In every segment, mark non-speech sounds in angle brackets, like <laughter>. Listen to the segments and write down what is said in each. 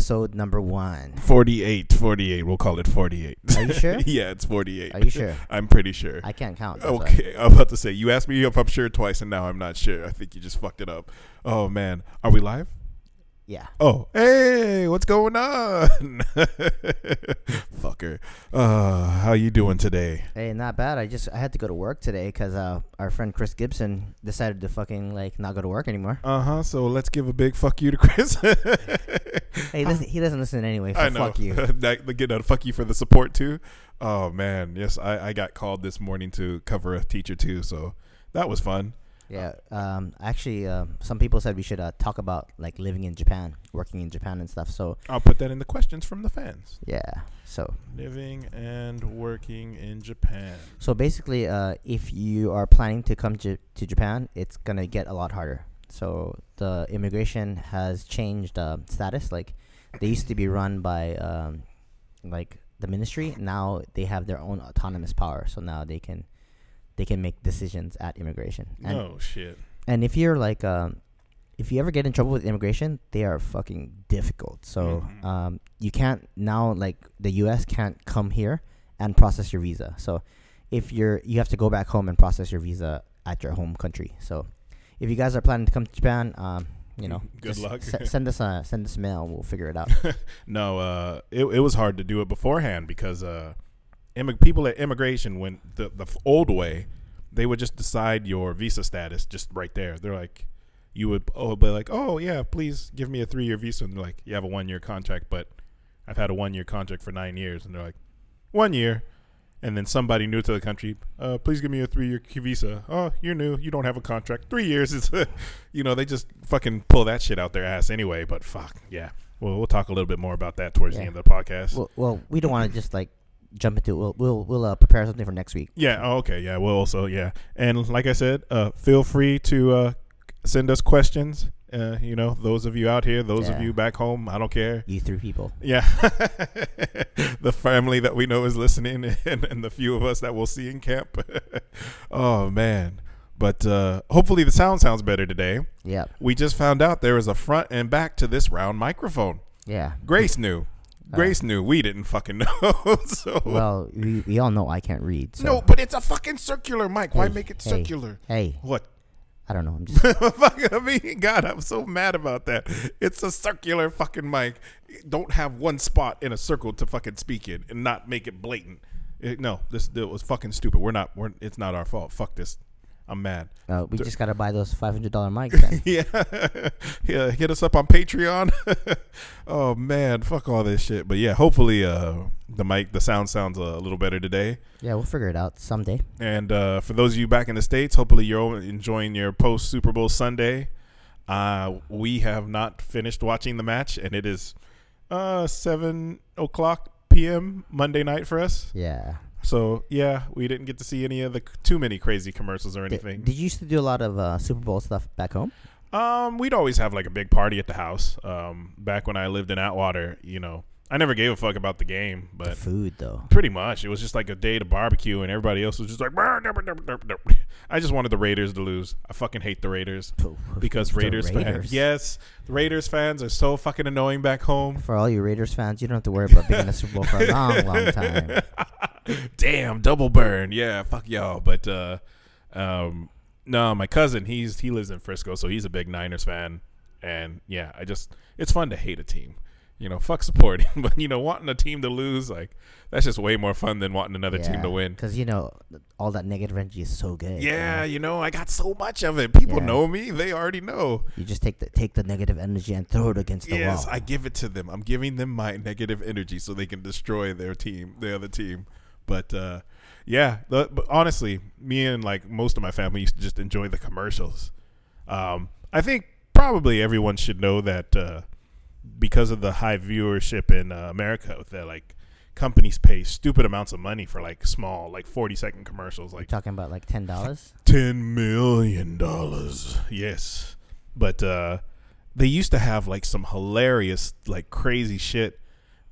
Episode number one. 48, 48. We'll call it 48. Are you sure? <laughs> yeah, it's 48. Are you sure? <laughs> I'm pretty sure. I can't count. why. Okay, I'm about to say you asked me if I'm sure twice, and now I'm not sure. I think you just fucked it up. Oh man, are we live? Yeah. Oh, hey, what's going on, <laughs> fucker? Uh, how you doing today? Hey, not bad. I just I had to go to work today because uh, our friend Chris Gibson decided to fucking like not go to work anymore. Uh huh. So let's give a big fuck you to Chris. <laughs> Hey, listen, he doesn't listen anyway. So I know. fuck you. <laughs> that, get a fuck you for the support too. Oh man, yes, I, I got called this morning to cover a teacher too, so that was fun. Yeah. Um. Actually, uh, some people said we should uh, talk about like living in Japan, working in Japan and stuff. So I'll put that in the questions from the fans. yeah. So Living and working in Japan. so basically, uh, if you are planning to come to to Japan, it's gonna get a lot harder. So the immigration has changed uh, status. Like they used to be run by um, like the ministry. Now they have their own autonomous power. So now they can they can make decisions at immigration. And No shit. and if you're like um, if you ever get in trouble with immigration, they are fucking difficult. So Mhm. um, you can't now like the U.S. can't come here and process your visa. So if you're you have to go back home and process your visa at your home country. So if you guys are planning to come to Japan, um, you know, <laughs> Good luck. se- send us a send us mail. We'll figure it out. <laughs> no, uh, it it was hard to do it beforehand because uh, immig- people at immigration went the the old way. They would just decide your visa status just right there. They're like, you would oh be like, oh yeah, please give me a three year visa, and they're like, you have a one year contract, but I've had a one year contract for nine years, and they're like, one year. And then somebody new to the country, uh, please give me a three-year visa. Oh, you're new. You don't have a contract. Three years is, <laughs> you know, they just fucking pull that shit out their ass anyway. But fuck, yeah. Well, we'll talk a little bit more about that towards the end of the podcast. well, well, we don't want to just like jump into. it. We'll we'll we'll uh, prepare something for next week. yeah. Oh, okay. Yeah. We'll also yeah. And like I said, uh, feel free to uh, send us questions. Uh, you know, those of you out here, those of you back home, I don't care. You three people. Yeah. <laughs> the family that we know is listening <laughs> and, and the few of us that we'll see in camp. <laughs> oh man. But uh, hopefully the sound sounds better today. Yeah. We just found out there is a front and back to this round microphone. Yeah. Grace knew. Uh, Grace knew. We didn't fucking <laughs> know. so Well, we, we all know I can't read. So. No, but it's a fucking circular mic. Why Hey, make it hey. circular? Hey, What? I don't know. I'm <laughs> just Fuck, I mean, God, I'm so mad about that. It's a circular fucking mic. Don't have one spot in a circle to fucking speak in and not make it blatant. It- no, this it was fucking stupid. We're not. We're. It's not our fault. Fuck this. I'm mad. uh, we just gotta buy those five hundred dollar mics. <laughs> Then. Yeah, <laughs> yeah. Hit us up on Patreon. <laughs> oh man, fuck all this shit. But yeah, hopefully, uh, the mic, the sound sounds a little better today. yeah, we'll figure it out someday. And uh, for those of you back in the states, hopefully you're all enjoying your post Super Bowl Sunday. Uh, we have not finished watching the match, and it is uh, seven o'clock p.m. Monday night for us. Yeah. So yeah, we didn't get to see any of the too many crazy commercials or anything. did you used to do a lot of uh, Super Bowl stuff back home? Um, we'd always have like a big party at the house. Um, back when I lived in Atwater, you know, I never gave a fuck about the game, The but food though. pretty much it was just like a day to barbecue, and everybody else was just like. <laughs> I just wanted the Raiders to lose. I fucking hate the Raiders because the Raiders, fans. Yes, the Raiders fans are so fucking annoying back home. For all you Raiders fans, you don't have to worry about being in the Super Bowl for a long, long <laughs> time. Damn, double burn. Yeah, fuck y'all. But uh, um, no, my cousin, he's he lives in Frisco, so he's a big Niners fan, and yeah, I just it's fun to hate a team. You know, fuck supporting, <laughs> but you know, wanting a team to lose, like that's just way more fun than wanting another team to win. Because you know all that negative energy is so good. you Yeah, know? you know, I got so much of it. People Yeah. know me; they already know. You just take the take the negative energy and throw it against the Yes, wall. I give it to them. I'm giving them my negative energy so they can destroy their team, the other team. But uh, yeah, the, but honestly, me and like most of my family used to just enjoy the commercials. Um, I think probably everyone should know that uh, because of the high viewership in uh, America, that like companies pay stupid amounts of money for like small, like 40 second commercials, You're like talking about like ten dollars. ten million dollars. Yes, but uh, they used to have like some hilarious, like crazy shit,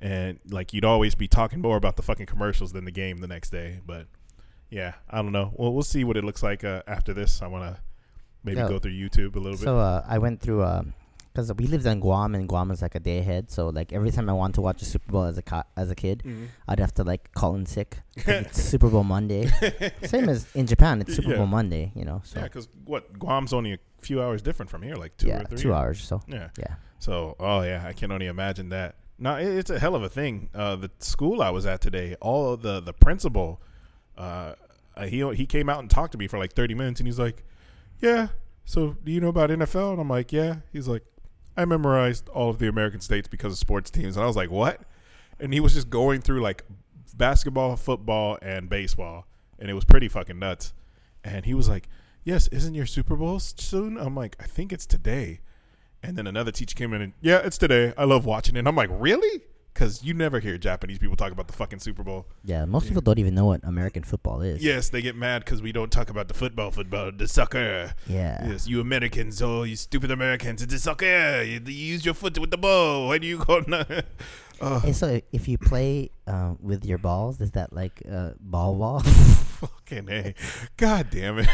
and like you'd always be talking more about the fucking commercials than the game the next day. But yeah, I don't know. Well, we'll see what it looks like uh, after this. I want to maybe Yeah. go through YouTube a little bit. So uh, I went through because we lived in Guam, and Guam is like a day ahead. So like every time I wanted to watch a Super Bowl as a co- as a kid, I'd have to like call in sick. <laughs> it's Super Bowl Monday. Same as in Japan, it's Super Yeah. Bowl Monday. You know, so Yeah, because what Guam's only a few hours different from here, like two yeah, or three. two hours or so. Yeah. Yeah. So, oh yeah, I can only imagine that. No, it's a hell of a thing. Uh, the school I was at today, all the the principal, uh, uh, he he came out and talked to me for like thirty minutes, and he's like, "Yeah, so do you know about NFL?" And I'm like, "Yeah." He's like, "I memorized all of the American states because of sports teams," and I was like, "What?" And he was just going through like basketball, football, and baseball, and it was pretty fucking nuts. And he was like, "Yes, isn't your Super Bowl soon?" I'm like, "I think it's today." And then another teacher came in and, "Yeah, it's today. I love watching it." And I'm like, "Really?" Because you never hear Japanese people talk about the fucking Super Bowl. Yeah, most people don't even know what American football is. Yes, they get mad because we don't talk about the football, football, the soccer. Yeah. Yes, you Americans, oh, you stupid Americans, it's a soccer. You, you use your foot with the ball. Why do you go? oh, Hey, <laughs> so if you play uh, with your balls, is that like uh, ball ball? <laughs> fucking a. God damn it.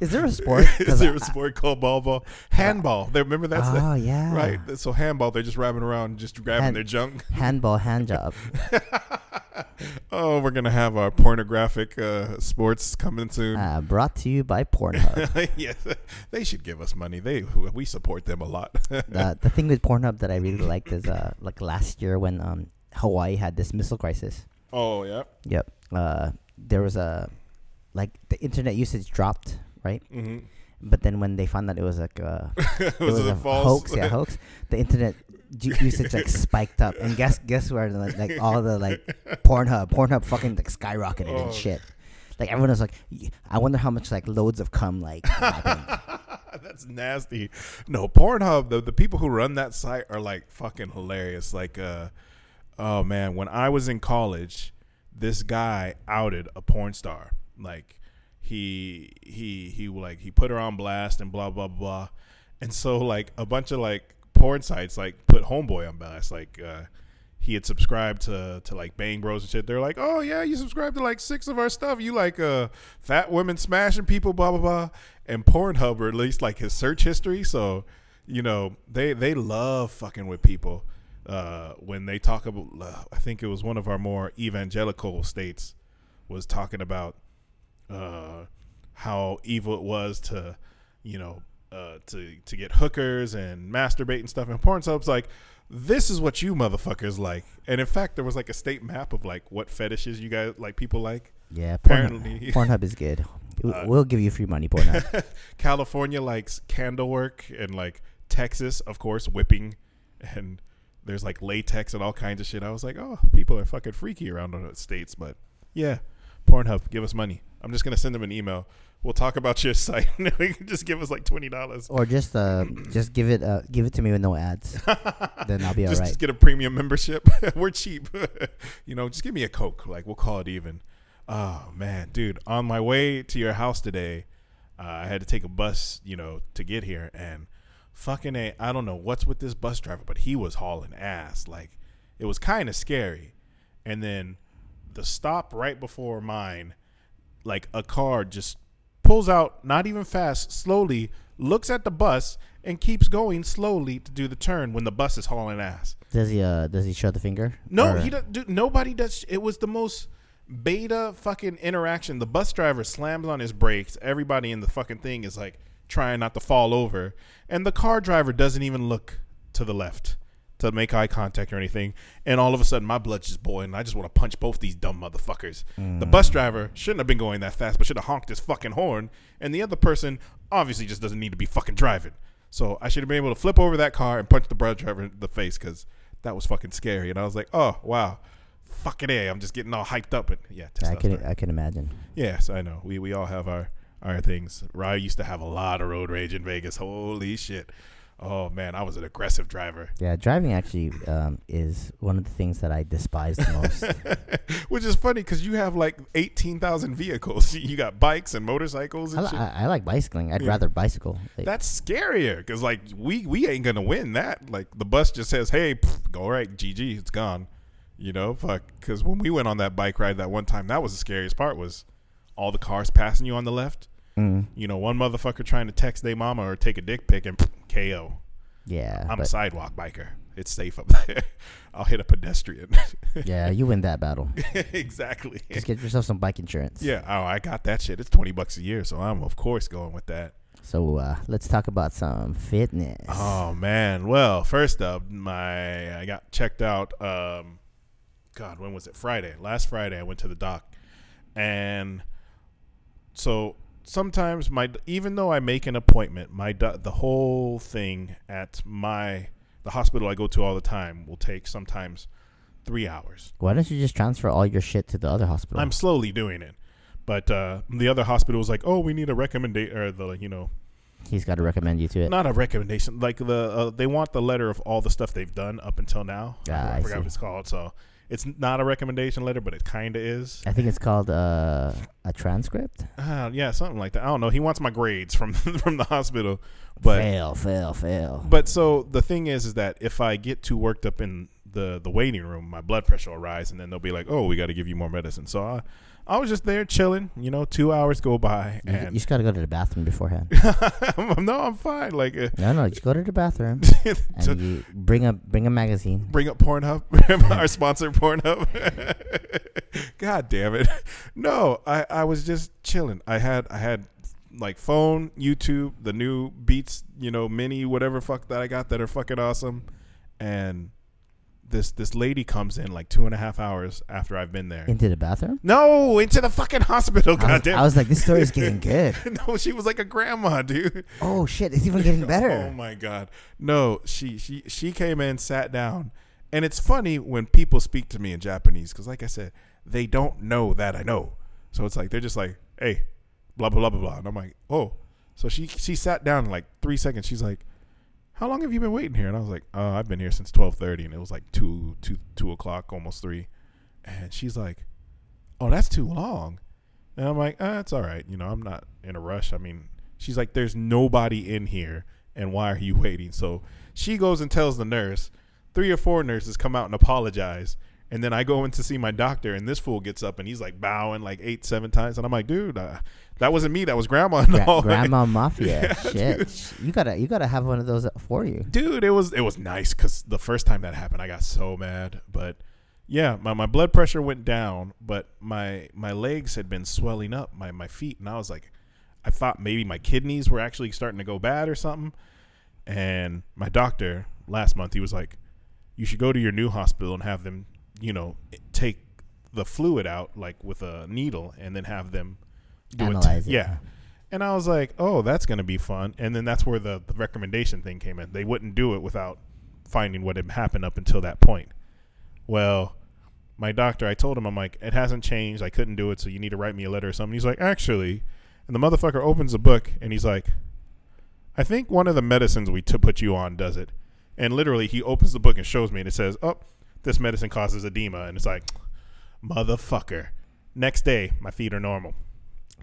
Is there a <laughs> sport? Is there a sport called ball ball? Handball. They remember that's the, oh yeah. right. So handball, they're just rapping around, just grabbing Hand- their junk. Handball hand job. <laughs> <laughs> Oh, we're gonna have our pornographic uh, sports coming soon. Uh, brought to you by Pornhub. yes, they should give us money. They we support them a lot. the the thing with Pornhub that I really liked is uh like last year when um Hawaii had this missile crisis. oh yeah. Yep. Uh, there was a like the internet usage dropped, right? hmm But then when they found that it was like a <laughs> it was, was a false? hoax, yeah, hoax. The internet ju- usage like <laughs> spiked up, and guess guess where like, like all the like Pornhub, Pornhub fucking like skyrocketed Oh. and shit. Like everyone was like, I wonder how much like loads of cum like. <laughs> That's nasty. No, Pornhub, the, the people who run that site are like fucking hilarious. Like, uh, oh man, when I was in college, this guy outed a porn star. Like, he he he like he put her on blast and blah blah blah. And so like a bunch of like porn sites like put Homeboy on blast. Like, uh, he had subscribed to to like Bang Bros and shit. They're like, oh yeah, you subscribe to like six of our stuff. You like uh fat women smashing people, blah blah blah. And Pornhub or at least like his search history, so you know they they love fucking with people. Uh, when they talk about, uh, I think it was one of our more evangelical states was talking about uh, how evil it was to, you know, uh, to to get hookers and masturbate and stuff. And Pornhub's like, this is what you motherfuckers like. And in fact, there was like a state map of like what fetishes you guys like people like. Yeah, Pornhub, Apparently. <laughs> Pornhub is good. Uh, we'll give you free money, Pornhub. <laughs> California likes candle work, and like Texas, of course, whipping, and there's like latex and all kinds of shit. I was like, oh, people are fucking freaky around the states, but yeah, Pornhub, give us money. I'm just gonna send them an email. We'll talk about your <laughs> site, <laughs> and we can just give us like twenty dollars. or just uh, just give it uh, give it to me with no ads. <laughs> then I'll be just, just get a premium membership. We're cheap. you know, just give me a Coke. Like we'll call it even. Oh man, dude, on my way to your house today, uh, I had to take a bus, you know, to get here, and fucking a, I don't know what's with this bus driver, but he was hauling ass. Like it was kind of scary. And then the stop right before mine, like a car just pulls out, not even fast, slowly, looks at the bus and keeps going slowly to do the turn when the bus is hauling ass. Does he uh does he show the finger? No, Or- he does. Dude, nobody does. It was the most beta fucking interaction. The bus driver slams on his brakes. Everybody in the fucking thing is like trying not to fall over, and the car driver doesn't even look to the left to make eye contact or anything. And all of a sudden, my blood's just boiling. and I just want to punch both these dumb motherfuckers. The bus mm. driver shouldn't have been going that fast, but should have honked his fucking horn. And the other person obviously just doesn't need to be fucking driving. So I should have been able to flip over that car and punch the bus driver in the face because that was fucking scary. And I was like, oh wow, fucking a. Eh, I'm just getting all hyped up. And yeah, I can. I can imagine. Yes, I know. We we all have our our things. Rye used to have a lot of road rage in Vegas. Holy shit. Oh man, I was an aggressive driver. Yeah, driving actually um, is one of the things that I despise the most. <laughs> Which is funny because you have like 18,000 vehicles. <laughs> You got bikes and motorcycles I, and li-. I, I like bicycling. I'd Yeah. rather bicycle. Like, That's scarier because like we we ain't gonna win that. Like the bus just says, "Hey, pff, all right, GG, it's gone." You know, fuck. Because when we went on that bike ride that one time, that was the scariest part. Was all the cars passing you on the left. Mm, You know, one motherfucker trying to text their mama or take a dick pic and <sniffs> KO. Yeah, I'm a sidewalk biker. It's safe up there. <laughs> I'll hit a pedestrian. <laughs> yeah, you win that battle. <laughs> exactly. Just get yourself some bike insurance. Yeah. Oh, I got that shit. It's twenty bucks a year, so I'm of course going with that. So uh, let's talk about some fitness. Oh man. Well, first up, my I got checked out. Um, God, when was it? Friday. Last Friday, I went to the doc, and so sometimes my even though I make an appointment, my the whole thing at my the hospital I go to all the time will take sometimes three hours. Why don't you just transfer all your shit to the other hospital? I'm slowly doing it. But uh, the other hospital was like, "Oh, we need a recommendation, or the you know, He's got to recommend you to it. not a recommendation, like the uh, they want the letter of all the stuff they've done up until now. Ah, I, I forgot see. what it's called. So it's not a recommendation letter, but it kind of is. I think it's called uh, a transcript. Uh, yeah, something like that. I don't know. He wants my grades from <laughs> from the hospital, but fail, fail, fail. But so the thing is, is that if I get too worked up in the the waiting room, my blood pressure will rise, and then they'll be like, "Oh, we got to give you more medicine." So I, I was just there chilling. You know, two hours go by, You, you just got to go to the bathroom beforehand. <laughs> no, I'm fine. Like, uh, no, no, just go to the bathroom <laughs> and you bring a bring a magazine. bring up Pornhub, <laughs> our sponsor, Pornhub. God damn it! No, I I was just chilling. I had I had like phone, YouTube, the new Beats, you know, mini, whatever fuck that I got that are fucking awesome, and this this lady comes in like two and a half hours after I've been there. Into the bathroom. no, into the fucking hospital. I was, Goddamn. I was like, this story is getting <laughs> good. no, she was like a grandma, dude. Oh shit, it's even getting better. <laughs> Oh my god. No, she she she came in, sat down, and it's funny when people speak to me in Japanese because, like I said, they don't know that I know. So it's like they're just like, "Hey, blah blah blah blah blah," and I'm like, "Oh." So she she sat down in like three seconds. She's like, "How long have you been waiting here?" And I was like, "Oh, I've been here since twelve thirty, and it was like two two two o'clock, almost three. And she's like, "Oh, that's too long." And I'm like, ah, it's all right. You know, I'm not in a rush. I mean, she's like, there's nobody in here, and why are you <laughs> waiting? So she goes and tells the nurse. Three or four nurses come out and apologize. And then I go in to see my doctor, and this fool gets up and he's like bowing like eight, seven times. And I'm like, dude, uh, that wasn't me. That was grandma. Gra- hallway." grandma mafia. <laughs> Yeah, Shit, you gotta you gotta have one of those for you. dude it was it was nice because the first time that happened i got so mad but yeah my, my blood pressure went down but my my legs had been swelling up my, my feet and i was like i thought maybe my kidneys were actually starting to go bad or something and my doctor last month he was like you should go to your new hospital and have them you know take the fluid out like with a needle and then have them do Analyze it it. yeah and I was like, oh, that's going to be fun. And then that's where the, the recommendation thing came in. They wouldn't do it without finding what had happened up until that point. Well, my doctor, I told him, I'm like, it hasn't changed. I couldn't do it, so you need to write me a letter or something. He's like, actually. And the motherfucker opens a book and he's like, I think one of the medicines we to put you on does it. And literally, he opens the book and shows me, and it says, oh, this medicine causes edema. And it's like, motherfucker. Next day, my feet are normal.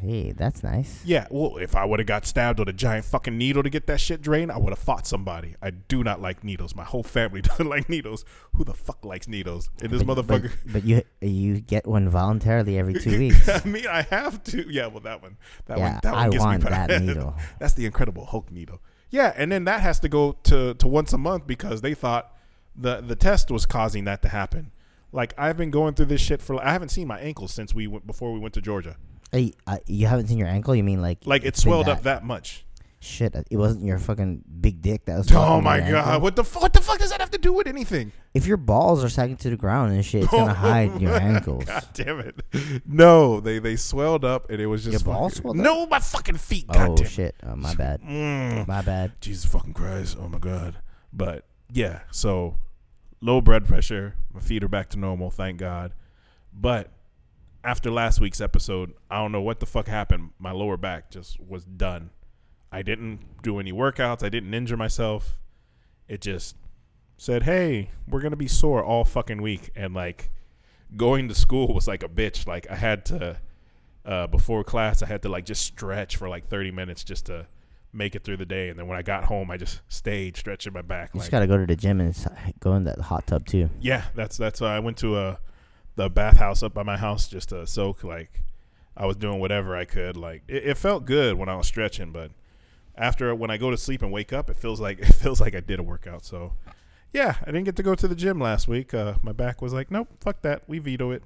Hey, that's nice. Yeah, well, if I would have got stabbed with a giant fucking needle to get that shit drained, I would have fought somebody. I do not like needles. My whole family <laughs> doesn't like needles. Who the fuck likes needles? And this but, motherfucker. But, but you you get one voluntarily every two <laughs> weeks. I mean, I have to. Yeah, well, that one. That Yeah, one. That one I gets want me that needle. <laughs> That's the Incredible Hulk needle. Yeah, and then that has to go to to once a month because they thought the the test was causing that to happen. Like I've been going through this shit for. I haven't seen my ankles since we went before we went to Georgia. Hey, uh, you haven't seen your ankle? You mean like Like it swelled up that much. Shit, it wasn't your fucking big dick that was. Oh my god! ankle? What the fu- what the fuck does that have to do with anything? If your balls are sagging to the ground and shit, it's gonna <laughs> hide your ankles. God damn it! No, they they swelled up and it was just Your balls fucking- swelled up? No, my fucking feet. Oh shit! Oh, my bad. Mm. My bad. Jesus fucking Christ! Oh my god! But yeah, so low blood pressure. My feet are back to normal, thank God. But after last week's episode, I don't know what the fuck happened. My lower back just was done. I didn't do any workouts. I didn't injure myself. It just said, "Hey, we're gonna be sore all fucking week," and like going to school was like a bitch. Like I had to uh, before class, I had to like just stretch for like thirty minutes just to make it through the day. And then when I got home, I just stayed stretching my back. You Like, just gotta go to the gym and go in that hot tub too. yeah, that's that's. Uh, I went to a the bathhouse up by my house just to soak. Like I was doing whatever I could. Like it, it felt good when I was stretching, but after when I go to sleep and wake up, it feels like <laughs> it feels like I did a workout. So, yeah, I didn't get to go to the gym last week. Uh, my back was like, nope, fuck that, we veto it.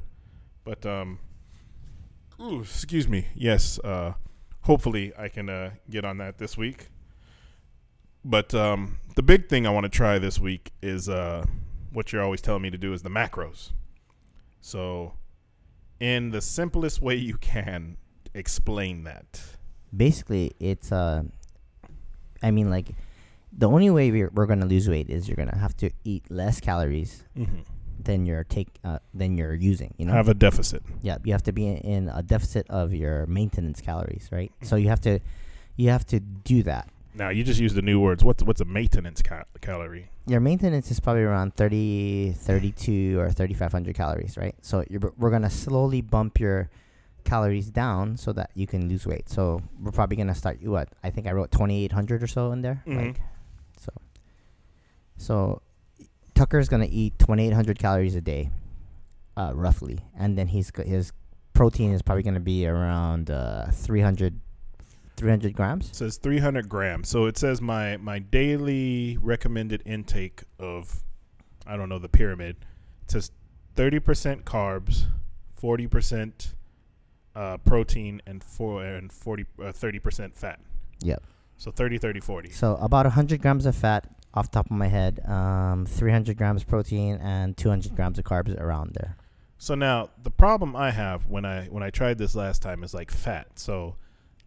But um, ooh, excuse me. Yes, uh, hopefully I can uh, get on that this week. But um, the big thing I want to try this week is uh, what you're always telling me to do is the macros. So, in the simplest way you can, explain that. Basically, it's uh, I mean, like, the only way we're, we're gonna lose weight is you're gonna have to eat less calories Mm-hmm. Than you're take uh, than you're using. You know, Have a deficit. yeah, you have to be in, in a deficit of your maintenance calories, right? Mm-hmm. So you have to you have to do that. Now you just use the new words. What's what's a maintenance ca- calorie? Your maintenance is probably around 30, 32 or 3500 calories, right? So you're, we're going to slowly bump your calories down so that you can lose weight. So we're probably going to start you what? I think I wrote 2800 or so in there. Mhm. Like so So Tucker's going to eat 2800 calories a day uh, roughly, and then he's his protein is probably going to be around uh, 300 300 grams. It says 300 grams. So it says my my daily recommended intake of I don't know the pyramid. It says 30% carbs, 40% uh, protein, and four and 40 uh, 30% fat. Yep. So 30, 30, 40. So about 100 grams of fat off the top of my head, um, 300 grams of protein and 200 grams of carbs around there. So now the problem I have when I when I tried this last time is like fat. So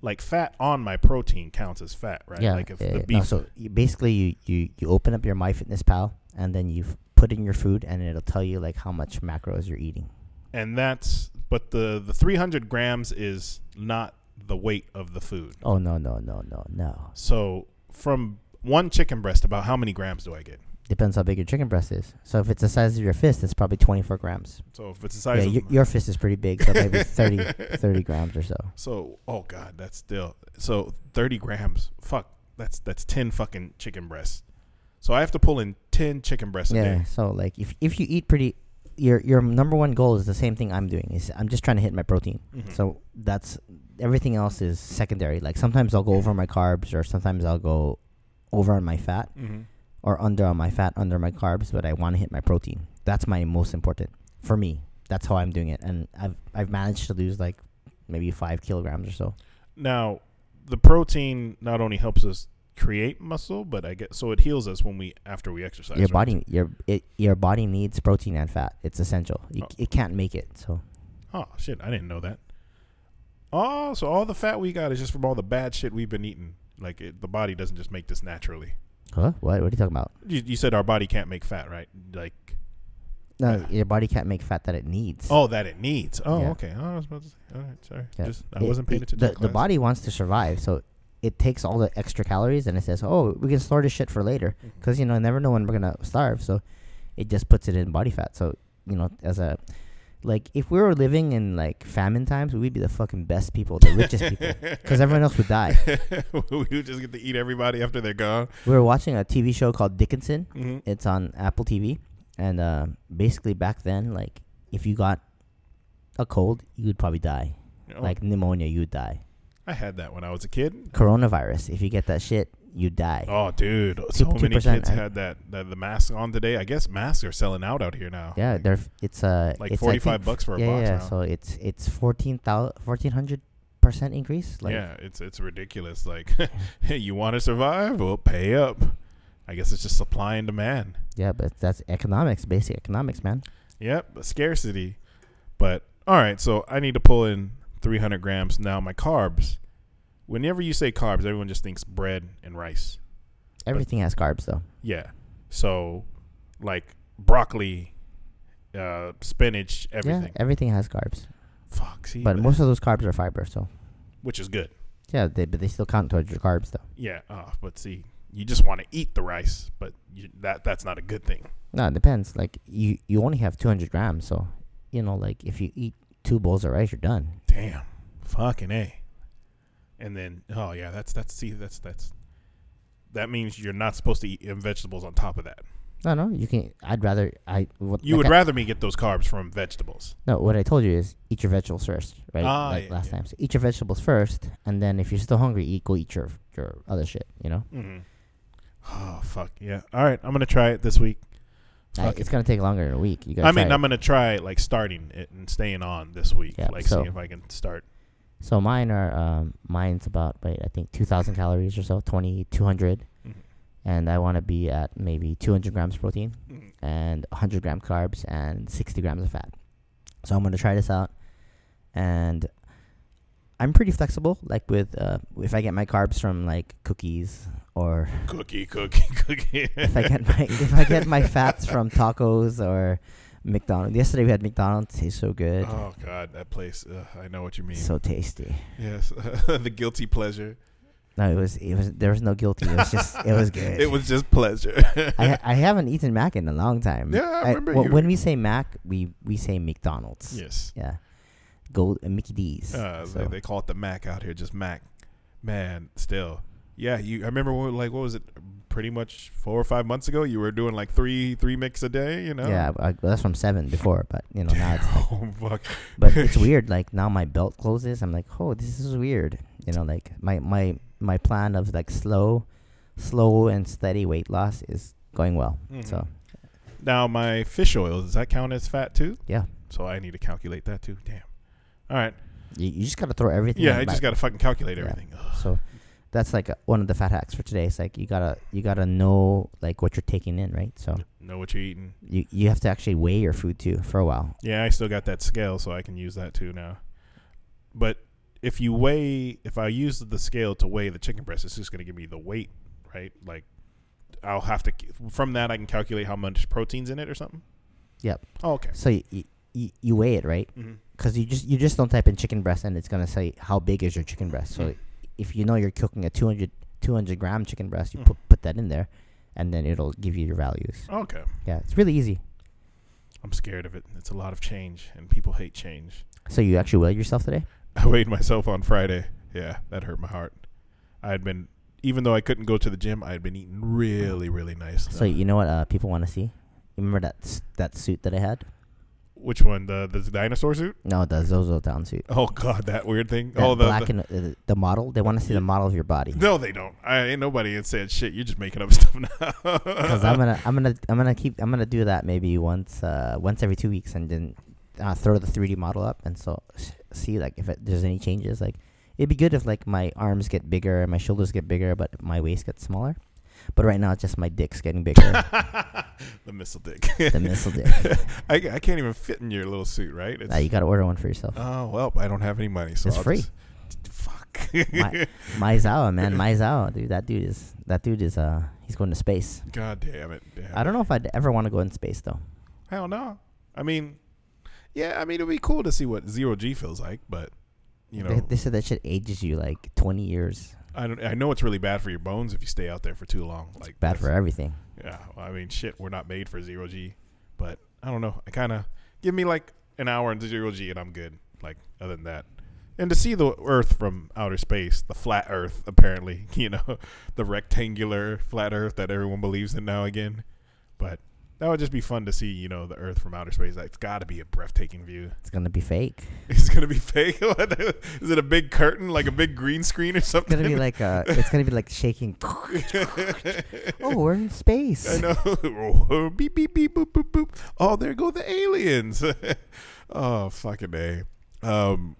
like fat on my protein counts as fat, right? Yeah. Like if yeah, the beef No, so you, basically, you, you, you open up your MyFitnessPal and then you put in your food and it'll tell you like how much macros you're eating. and that's but the the 300 grams is not the weight of the food. Oh no no no no no! So from one chicken breast, about how many grams do I get? Depends how big your chicken breast is. So if it's the size of your fist, it's probably 24 grams. So if it's the Yeah, size your, of your fist is pretty big, so maybe <laughs> 30 30 grams or so. so oh god, that's still so 30 grams. Fuck, that's that's 10 fucking chicken breasts. So I have to pull in 10 chicken breasts a Yeah. day. So like if if you eat pretty, your your number one goal is the same thing I'm doing. Is I'm just trying to hit my protein. Mhm. So that's everything else is secondary. Like sometimes I'll go over my carbs, or sometimes I'll go over on my fat, Mhm. or under on my fat, under my carbs. But I want to hit my protein. That's my most important for me. That's how I'm doing it, and I've I've managed to lose like maybe five kilograms or so. Now, the protein not only helps us create muscle, but I get so it heals us when we after we exercise. your right? body, your it, your body needs protein and fat. It's essential. You, Oh. It can't make it. So Oh shit, I didn't know that. Oh, so all the fat we got is just from all the bad shit we've been eating. Like it, the body doesn't just make this naturally. huh? What? What are you talking about? You, you said our body can't make fat, right? Like No, Yeah. your body can't make fat that it needs. oh, that it needs. Oh, Yeah. okay. Oh, I was about to say. All right, sorry. Yeah. Just I It- wasn't paying it- attention. The, the body wants to survive, so it takes all the extra calories and it says, "Oh, we can store this shit for later," mm-hmm. because you know, I never know when we're gonna starve. So it just puts it in body fat. So you know, as a like, if we were living in like famine times, we'd be the fucking best people, the richest people, because everyone else would die. <laughs> we would just get to eat everybody after they're gone. We were watching a TV show called Dickinson. Mm-hmm. It's on Apple TV, and uh, basically back then, like, if you got a cold, you would probably die. Like pneumonia, you would die. I had that when I was a kid. Coronavirus, if you get that shit, you die. Oh, dude, so Two- many 2%, kids I- had that, that the mask on today. I guess masks are selling out out here now. Yeah, they're it's uh like it's, forty think, bucks for a yeah, box yeah. now. So it's it's fourteen thousand fourteen hundred percent increase. Like, yeah, it's it's ridiculous. Like, <laughs> hey, you want to survive? Well, pay up. I guess it's just supply and demand. yeah, but that's economics, basic economics, man. Yep, scarcity. But all right, so I need to pull in 300 grams now. My carbs. Whenever you say carbs, everyone just thinks bread and rice. Everything has carbs though. Yeah. So, like broccoli, uh, spinach, everything. Yeah, everything has carbs, Fuck. See, but most of those carbs are fiber. So which is good. yeah, they but they still count towards your carbs though. Yeah. Uh, but see, you just want to eat the rice, but you, that that's not a good thing. No, it depends. Like you you only have two hundred grams, so you know, like if you eat two bowls of rice, you're done. Damn. Fucking a. And then, oh yeah, that's that's see that's that's that means you're not supposed to eat vegetables on top of that. No, no, you can. I'd rather I. What, You like would I- rather me get those carbs from vegetables. No, what I told you is eat your vegetables first, right? Ah, like yeah, last yeah. time. So eat your vegetables first, and then if you're still hungry, eat go eat your your other shit. You know, Mm-hmm. Oh fuck yeah! All right, I'm gonna try it this week. Fuck it's gonna take longer than a week. You I mean, I'm it. gonna try like starting it and staying on this week. Yeah, like so- seeing if I can start. So mine are um mine's about wait I think two thousand calories or so, twenty two hundred, Mhm. and I want to be at maybe two hundred grams protein Mhm. and hundred gram carbs and sixty grams of fat. So I'm gonna try this out, and I'm pretty flexible. Like with uh, if I get my carbs from like cookies or Cookie, cookie, <laughs> cookie. if I get my if I get my fats from tacos or McDonald's. Yesterday we had McDonald's. Tastes so good, oh god, that place. Ugh, I know what you mean. so tasty. yes, <laughs> the guilty pleasure. No, it was it was there was no guilty. It was just it was <laughs> good. It was just pleasure. I I haven't eaten Mac in a long time. Yeah, I remember you- when we say Mac, we we say McDonald's. yes. Yeah, Gold uh, Mickey D's. Uh, So- they, they call it the Mac out here, just Mac. Man, still, yeah. You, I remember what, like what was it? Pretty much four or five months ago, you were doing like three three mix a day. You know. Yeah, I, that's from seven before, but you know now it's <laughs> like, oh fuck. but it's <laughs> weird. Like now my belt closes. I'm like, oh, this is weird. You know, like my my my plan of like slow, slow and steady weight loss is going well. So Mhm. Now my fish oil does that count as fat too? yeah, So I need to calculate that too. Damn. All right. you, you just gotta throw everything. Yeah, I back. just got to fucking calculate everything. Ugh. So that's like a, one of the fat hacks for today. It's like you gotta you gotta know like what you're taking in, right? So Know what you're eating. you you have to actually weigh your food too for a while. Yeah, I still got that scale, so I can use that too now. But if you weigh, if I use the scale to weigh the chicken breast, it's just going to give me the weight, right? Like I'll have to from that I can calculate how much protein's in it or something. Yep. Oh, okay. So you you, you weigh it right Mm-hmm. because you just you just don't type in chicken breast and it's gonna say how big is your chicken breast. So Mm. If you know you're cooking a 200, 200 gram chicken breast, you Mm. put put that in there, and then it'll give you your values. Okay. Yeah, it's really easy. I'm scared of it. It's a lot of change, and people hate change. So you actually weighed yourself today? <laughs> I weighed myself on Friday. Yeah, that hurt my heart. I had been, even though I couldn't go to the gym, I had been eating really, really nice. So you know what uh, people want to see? Remember that that suit that I had? Which one? The the dinosaur suit? No, the Zozo Town suit. Oh God, that weird thing. That oh, the, black the- and uh, the model. They want to see the model of your body. no, they don't. I ain't nobody had said shit. You're just making up <laughs> stuff now. Because I'm gonna, I'm gonna, I'm gonna keep, I'm gonna do that maybe once, uh, once every two weeks, and then uh, throw the 3D model up, and so see like if it, there's any changes. Like it'd be good if like my arms get bigger and my shoulders get bigger, but my waist gets smaller. But right now, it's just my dick's getting bigger. <laughs> the missile dick. the missile dick. <laughs> I, I can't even fit in your little suit, right? It's, Uh, you gotta order one for yourself. oh well, I don't have any money, so It's I'll free. just- <laughs> fuck. My- Maezawa, man, Maezawa, dude. That dude is, that dude is, uh, he's going to space. God damn it. Damn I don't know if I'd ever want to go in space though. Hell no. I mean, yeah, I mean, it'd be cool to see what zero G feels like, but you know, they, they said that shit ages you like 20 years. I don't. I know it's really bad for your bones if you stay out there for too long. Like Bad for everything. Yeah, well, I mean, shit, we're not made for zero G, but I don't know. I kind of give me like an hour into zero G and I'm good. Like other than that, and to see the Earth from outer space, the flat Earth, apparently, <laughs> you know, the rectangular flat Earth that everyone believes in now again, but. That would just be fun to see, you know, the Earth from outer space. It's got to be a breathtaking view. <laughs> It's gonna be fake. <laughs> It's gonna be fake. <laughs> Is it a big curtain, like a big green screen or something? It's gonna be like uh, it's gonna be like shaking. oh, we're in space. I know. beep beep beep boop boop boop. Oh, there go the aliens. oh, fucking a. Um,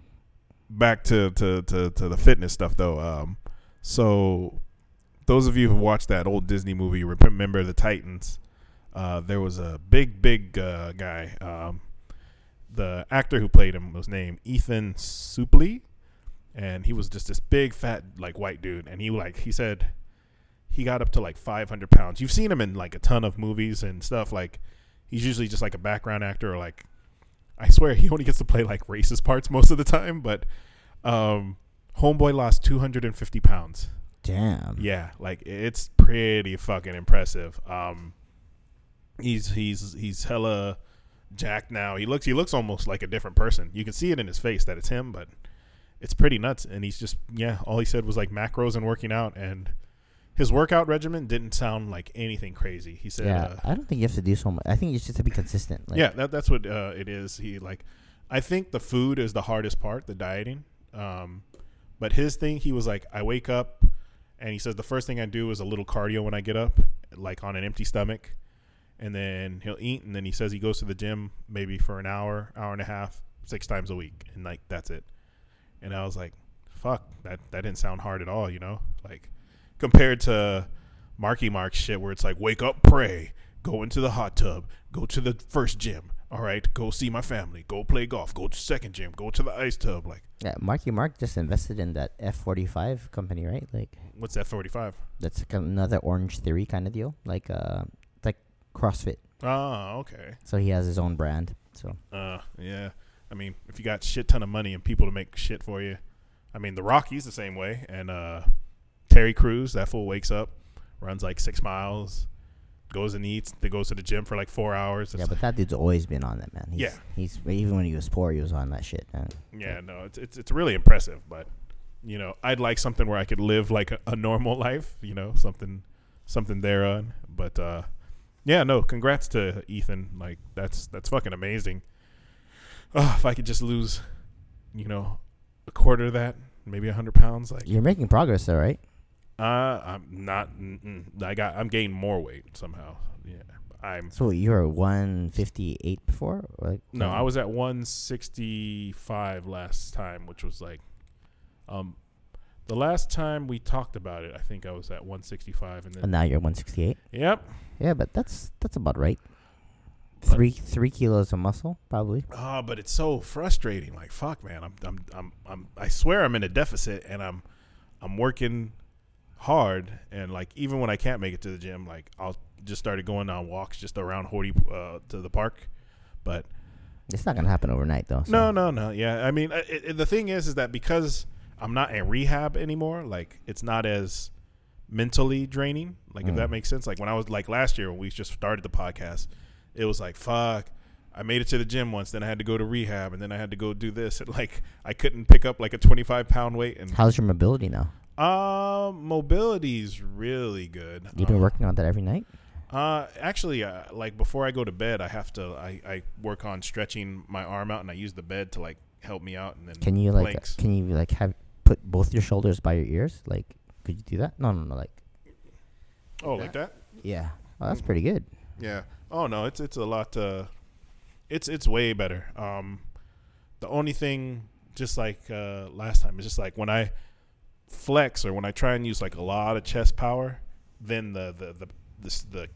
back to, to to to the fitness stuff though. Um, so those of you who watched that old Disney movie, remember the Titans? Uh, there was a big big uh, guy. Um, the actor who played him was named Ethan Suplee, and he was just this big fat like white dude, and he like he said he got up to like 500 pounds. You've seen him in like a ton of movies and stuff. Like he's usually just like a background actor, or like I swear <laughs> he only gets to play like racist parts most of the time. But um, Homeboy lost 250 pounds. Damn. Yeah, like it's pretty fucking impressive. Um, he's he's he's hella jacked now. He looks he looks almost like a different person. You can see it in his face that it's him, but it's pretty nuts. And he's just yeah. All he said was like macros and working out, and his workout regimen didn't sound like anything crazy. He said, yeah, uh, I don't think you have to do so much. I think you just have to be consistent. Like, yeah, that, that's what uh, it is. He like, I think the food is the hardest part, the dieting. Um, but his thing, he was like, I wake up, and he says the first thing I do is a little cardio when I get up, like on an empty stomach, and then he'll eat, and then he says he goes to the gym maybe for an hour, hour and a half, six times a week, and like that's it. And I was like, fuck, that that didn't sound hard at all, you know, like compared to Marky Mark shit where it's like wake up, pray, go into the hot tub, go to the first gym. All right, go see my family, go play golf, go to second gym, go to the ice tub. Like, yeah. Marky Mark just invested in that F forty five company, right? Like what's that forty five? that's like another Orange Theory kind of deal, like uh, like CrossFit. Oh, okay. So he has his own brand. So Uh, yeah. I mean, if you got shit ton of money and people to make shit for you, I mean, the Rockies the same way, and uh, Terry Crews, that fool wakes up, runs like six miles, goes and eats, then goes to the gym for like four hours. yeah, but that dude's always been on that man. He's, Yeah. he's even when he was poor, he was on that shit. Man. Yeah, no, it's it's it's really impressive. But you know, I'd like something where I could live like a, a normal <laughs> life. You know, something something thereon. But uh, yeah, no, congrats to Ethan. Like that's that's fucking amazing. Oh, if I could just lose, you know, a quarter of that, maybe a hundred pounds, like You're making progress, though, right? uh, I'm not. I got. I'm gaining more weight somehow. Yeah, I'm. So you were one fifty eight before, or like No, I was at 165 last time, which was like, um, the last time we talked about it, I think I was at 165, and And then now you're one sixty eight. yep. Yeah, but that's that's about right. Three three kilos of muscle, probably. Oh, but it's so frustrating. Like fuck, man. I'm, I'm, I'm, I'm. I swear I'm in a deficit, and I'm, I'm working hard, and like even when I can't make it to the gym, like I'll just started going on walks just around Horty uh, to the park, but It's not gonna happen overnight, though. so- No, no, no. Yeah, I mean, it, it, the thing is, is that because I'm not in rehab anymore, like it's not as mentally draining. Like if that Mm. makes sense. Like when I was like last year when we just started the podcast, it was like fuck. I made it to the gym once, then I had to go to rehab, and then I had to go do this. And <laughs> like I couldn't pick up like a 25 pound weight. And How's your mobility now? um, mobility's really good. You've been Uh, working on that every night. uh, actually, uh, like before I go to bed, I have to I, I work on stretching my arm out, and I use the bed to like help me out, and then Can you like planks. can you like have put both your shoulders by your ears? Like, could you do that? No, no, no. Like, oh like that? yeah. Oh, that's pretty good. Yeah. Oh no, it's it's a lot. Uh, it's it's way better. Um, the only thing, just like uh, last time, is just like when I flex or when I try and use like a lot of chest power, then the the the this, the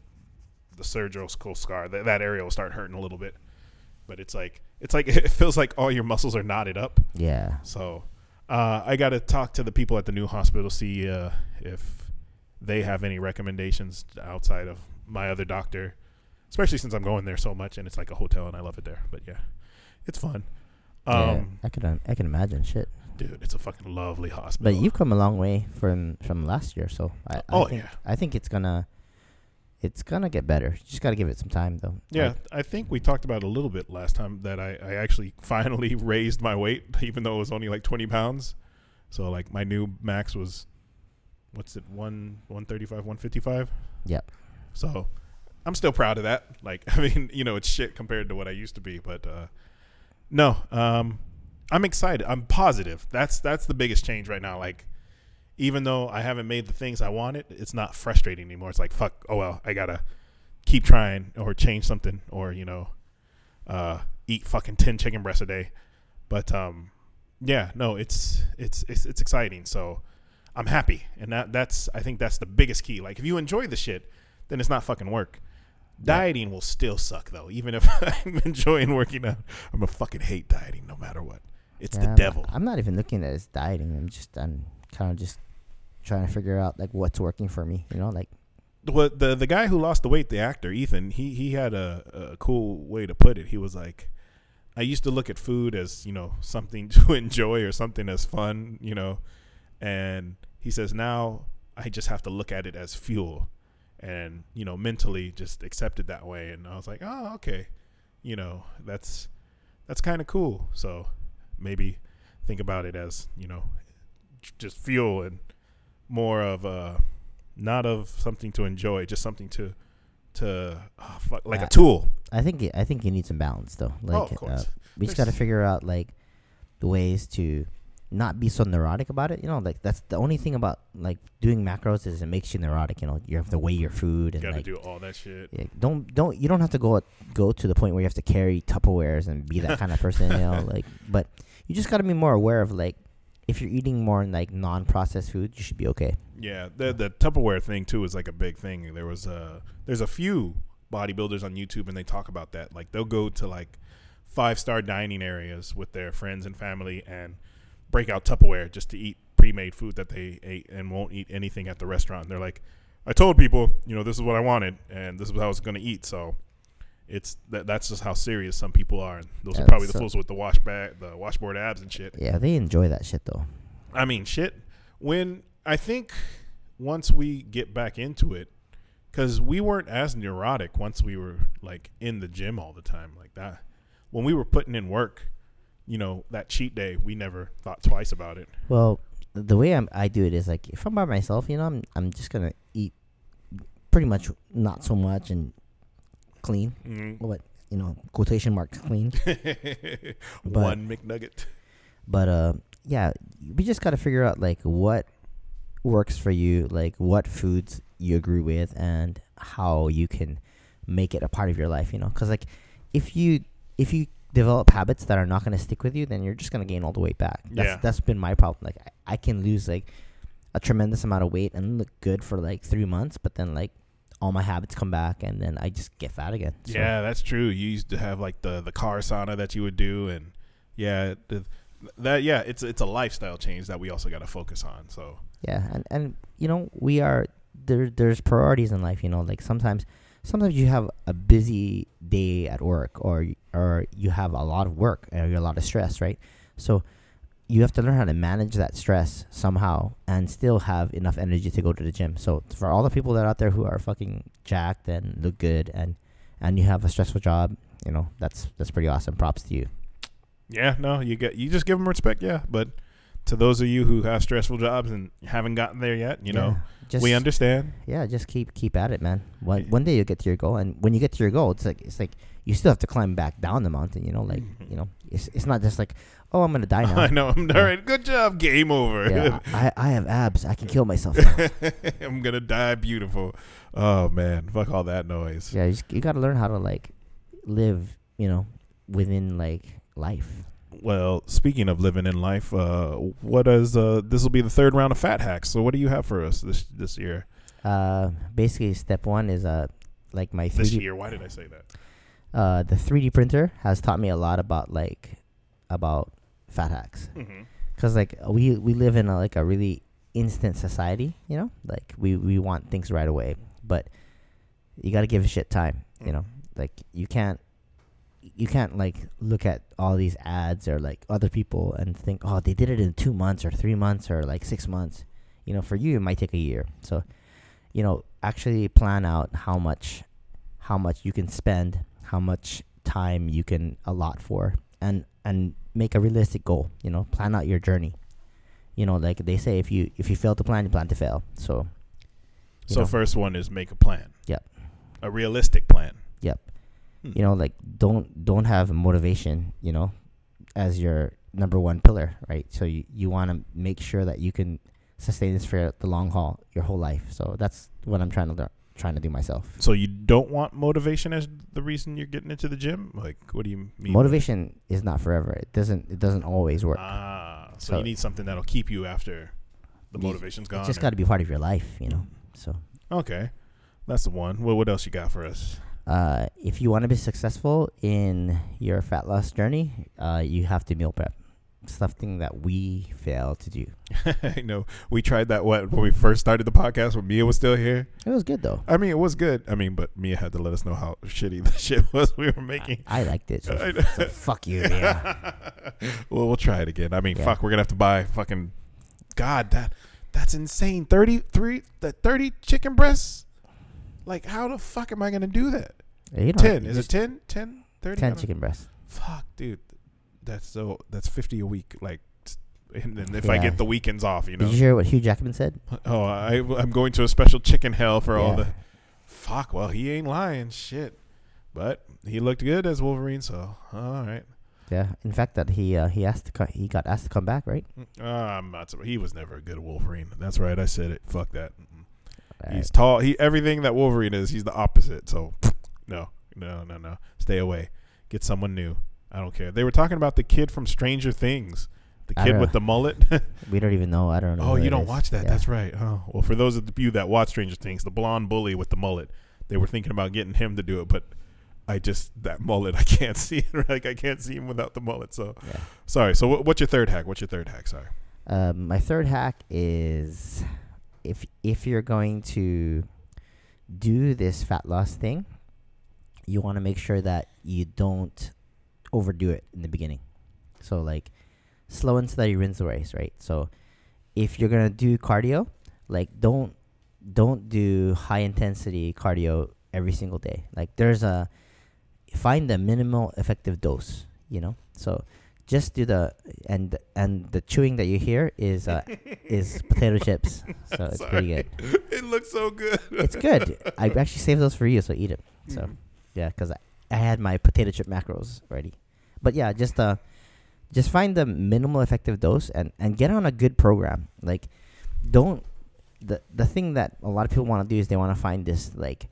the surgical scar that that area will start hurting a little bit. But it's like it's like <laughs> it feels like all your muscles are knotted up. Yeah. So uh, I got to talk to the people at the new hospital, see uh, if they have any recommendations outside of my other doctor, especially since I'm going there so much and it's like a hotel and I love it there. But yeah, it's fun. yeah. Um, I could I can imagine shit. dude, it's a fucking lovely hospital. But you've come a long way from from last year, so I, I Oh, think yeah. I think it's gonna it's gonna get better. You just gotta give it some time, though. yeah, Like, I think we talked about it a little bit last time that I, I actually <laughs> finally <laughs> raised my weight, even though it was only like 20 pounds. So like my new max was, what's it, one 135, 155? Yep. So I'm still proud of that. Like, <laughs> I mean, you know, it's shit compared to what I used to be, but uh, no, um, I'm excited. I'm positive. That's that's the biggest change right now. Like, even though I haven't made the things I wanted, it's not frustrating anymore. It's like fuck. Oh well, I gotta keep trying or change something or you know, uh, eat fucking ten chicken breasts a day. But um, yeah, no, it's it's it's it's exciting. So I'm happy, and that that's I think that's the biggest key. Like, if you enjoy the shit, then it's not fucking work. Dieting will still suck though, even if <laughs> I'm enjoying working out. I'm gonna fucking hate dieting no matter what. It's yeah, the I'm- devil. I'm not even looking at it as dieting. I'm just I'm kind of just trying to figure out like what's working for me. You know, like What the the guy who lost the weight, the actor Ethan, he he had a, a cool way to put it. He was like, I used to look at food as you know something <laughs> to enjoy or something as fun, you know, and he says now I just have to look at it as fuel, and you know mentally just accept it that way. And I was like, oh okay, you know that's that's kind of cool. So maybe think about it as you know just fuel and more of a not of something to enjoy, just something to to oh, fuck, like Yeah. a tool. I think I think you need some balance though. Like oh, uh, we just got to figure out like the ways to not be so neurotic about it. You know, like that's the only thing about like doing macros is it makes you neurotic. You know, you have to weigh your food You and got to like do all that shit. yeah, don't don't you don't have to go go to the point where you have to carry Tupperwares and be that kind of person. You know, <laughs> like but you just got to be more aware of like if you're eating more like non-processed food, you should be okay. Yeah, the the Tupperware thing too is like a big thing. There was a there's a few bodybuilders on YouTube and they talk about that. Like they'll go to like five star dining areas with their friends and family and break out Tupperware just to eat pre made food that they ate and won't eat anything at the restaurant. They're like, I told people, you know, this is what I wanted and this is what I was gonna eat. So it's that that's just how serious some people are. And those Yeah, are probably the so- fools with the wash bag, the washboard abs and shit. Yeah, they enjoy that shit though. I mean, shit. When I think once we get back into it, because we weren't as neurotic once we were like in the gym all the time like that. When we were putting in work, you know, that cheat day, we never thought twice about it. Well, the way I'm, I do it is like if I'm by myself, you know, I'm I'm just gonna eat pretty much not so much and clean. Mm-hmm. What you know, quotation marks clean. <laughs> One McNugget. But uh, yeah, we just gotta figure out like what works for you, like what foods you agree with, and how you can make it a part of your life. You know, because like if you if you develop habits that are not gonna stick with you, then you're just gonna gain all the weight back. That's Yeah. that's been my problem. Like I, I can lose like a tremendous amount of weight and look good for like three months, but then like all my habits come back, and then I just get fat again. So, Yeah, that's true. You used to have like the the car sauna that you would do, and yeah, the, that yeah, it's it's a lifestyle change that we also got to focus on. So Yeah, and and you know we are there. There's priorities in life. You know, like sometimes sometimes you have a busy day at work, or or you have a lot of work or you're a lot of stress, right? So you have to learn how to manage that stress somehow and still have enough energy to go to the gym. So for all the people that are out there who are fucking jacked and look good and and you have a stressful job, you know that's that's pretty awesome. Props to you. Yeah, no, you get you just give them respect, yeah. But to those of you who have stressful jobs and haven't gotten there yet, you know, just, we understand. Yeah, just keep keep at it, man. One Yeah. one day you'll get to your goal, and when you get to your goal, it's like it's like you still have to climb back down the mountain. You know, like <laughs> you know, it's it's not just like oh I'm gonna die <laughs> now. I know. I'm Yeah. all right. Good job. Game over. yeah, <laughs> I, I have abs. I can kill myself. Now. I'm gonna die beautiful. Oh man, fuck all that noise. yeah, you, just, you got to learn how to like live. You know, within like life. Well, speaking of living in life, uh, what is uh, this will be the third round of fat hacks. So what do you have for us this this year? Uh, basically, step one is uh like my This 3D. year, why did I say that? Uh, the 3D printer has taught me a lot about like about fat hacks. Mm-hmm. Cause like we we live in a, like a really instant society, you know. Like we we want things right away, but you got to give a shit time, you know. Like you can't you can't like look at all these ads or like other people and think, oh, they did it in two months or three months or like six months. You know, for you it might take a year. So, you know, actually plan out how much how much you can spend, how much time you can allot for, and and make a realistic goal. You know, plan out your journey. You know, like they say, if you if you fail to plan, you plan to fail. So, So know, first one is make a plan. Yep. A realistic plan. Yep. Hmm. you know, like don't don't have motivation. You know, as your number one pillar, right? So you you want to make sure that you can sustain this for the long haul, your whole life. So that's what I'm trying to learn, trying to do myself. So you don't want motivation as the reason you're getting into the gym? Like, what do you mean? Motivation is not forever. It doesn't it doesn't always work. Ah, so, So- you need something that'll keep you after the motivation's gone. It's just got to be part of your life, you know. So, okay, that's the one. Well, what else you got for us? Uh, if you want to be successful in your fat loss journey, uh, you have to meal prep. Something that we fail to do. <laughs> I know we tried that what when we first started the podcast when Mia was still here. It was good though. I mean, it was good. I mean, but Mia had to let us know how shitty <laughs> the shit was we were making. I, I liked it. <laughs> So, so fuck you, yeah. well, we'll try it again. I mean, Yeah. fuck, we're gonna have to buy fucking. God, that that's insane. Thirty three, that thirty chicken breasts. Like, how the fuck am I gonna do that? You Ten? Is it just- 10? 10? 30? Ten chicken breasts? Fuck, dude. That's so. That's fifty a week. Like, and then if I get the weekends off, you know. Did you hear what Hugh Jackman said? Oh, I I'm going to a special chicken hell for all the. Fuck. Well, he ain't lying. Shit. But he looked good as Wolverine, so all right. Yeah. In fact, that he uh, he asked to co- he got asked to come back, right? Uh, I'm not. surprised. He was never a good Wolverine. That's right. I said it. Fuck that. Right. He's tall. He everything that Wolverine is. He's the opposite. So <laughs> no, no, no, no. Stay away. Get someone new. I don't care. They were talking about the kid from Stranger Things, the kid with the mullet. <laughs> we don't even know. I don't know. oh, you don't is. watch that? Yeah. That's right. Oh, well, for those of you that watch Stranger Things, the blonde bully with the mullet, they were thinking about getting him to do it, but I just that mullet, <laughs> I can't see it. Like I can't see him without the mullet. So Yeah. sorry. So what, what's your third hack? What's your third hack? Sorry. Um, my third hack is if if you're going to do this fat loss thing, you want to make sure that you don't overdo it in the beginning. So like slow and steady wins the race, right? So if you're gonna do cardio, like don't don't do high intensity cardio every single day. Like there's a find the minimal effective dose, you know? So just do the and and the chewing that you hear is uh, is <laughs> potato chips. So it's pretty good. <laughs> it looks so good. It's good. I <laughs> actually saved those for you, so eat it. So Mhm. yeah, because I, I had my potato chip macros ready. But yeah, just uh, just find the minimal effective dose and and get on a good program. Like, don't the the thing that a lot of people want to do is they want to find this like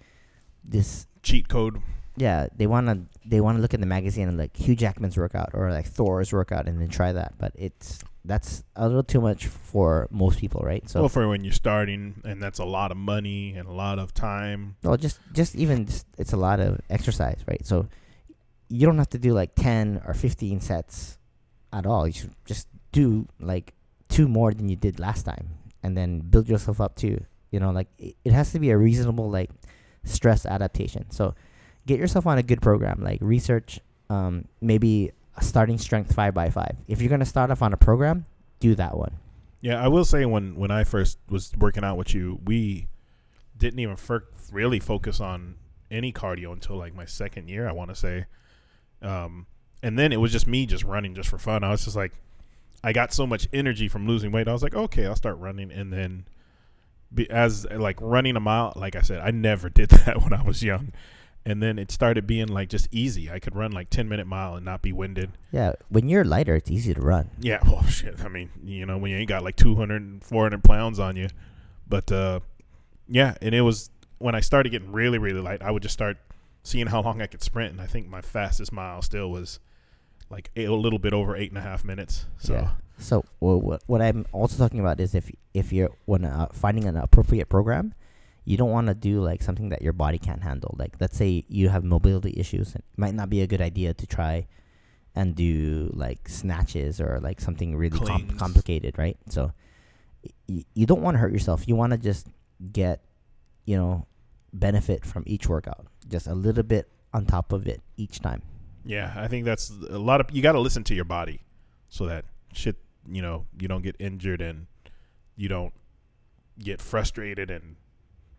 this cheat code. yeah they want to they want to look at the magazine and like Hugh Jackman's workout or like Thor's workout and then try that. But it's that's a little too much for most people, right? So well, for when you're starting, and that's a lot of money and a lot of time. Well, just just even just, it's a lot of exercise, right? So you don't have to do like ten or fifteen sets at all. You should just do like two more than you did last time, and then build yourself up to you know like it, it has to be a reasonable like stress adaptation. So get yourself on a good program, like research um, maybe starting strength five by five. If you're gonna start off on a program, do that one. Yeah, I will say when when I first was working out with you, we didn't even fir- really focus on any cardio until like my second year. I want to say, um, and then it was just me just running just for fun. I was just like, I got so much energy from losing weight. I was like, okay, I'll start running, and then be, as like running a mile. Like I said, I never <laughs> did that when I was young. And then it started being like just easy. I could run like 10 minute mile and not be winded. Yeah, when you're lighter, it's easy to run. Yeah, well, <laughs> shit. I mean, you know, when you ain't got like 200 and 400 pounds on you. But, uh, yeah, and it was when I started getting really, really light, I would just start seeing how long I could sprint. And I think my fastest mile still was like a little bit over eight and a half minutes. So, Yeah. So well, what what I'm also talking about is if if you're when uh, finding an appropriate program, you don't want to do like something that your body can't handle. Like let's say you have mobility issues, it might not be a good idea to try and do like snatches or like something really com- complicated, right? So y- you don't want to hurt yourself. You want to just get you know benefit from each workout, just a little bit on top of it each time. yeah, I think that's a lot of, you got to listen to your body so that shit, you know, you don't get injured and you don't get frustrated and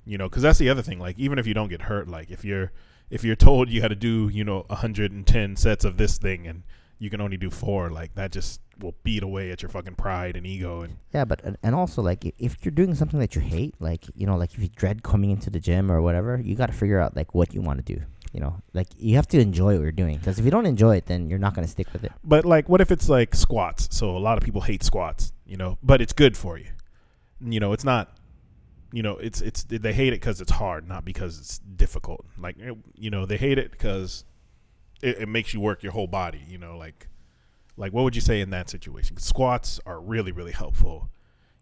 you know because that's the other thing like even if you don't get hurt like if you're if you're told you got to do you know 110 sets of this thing and you can only do four like that just will beat away at your fucking pride and ego and Yeah, but and- and also like if you're doing something that you hate, like you know, like if you dread coming into the gym or whatever, you got to figure out like what you want to do. You know, like you have to enjoy what you're doing because if you don't enjoy it, then you're not gonna stick with it. but like what if it's like squats so a lot of people hate squats you know but it's good for you you know it's not you know it's it's they hate it because it's hard not because it's difficult. Like eh, you know they hate it because it, it makes you work your whole body you know like like what would you say in that situation? Squats are really really helpful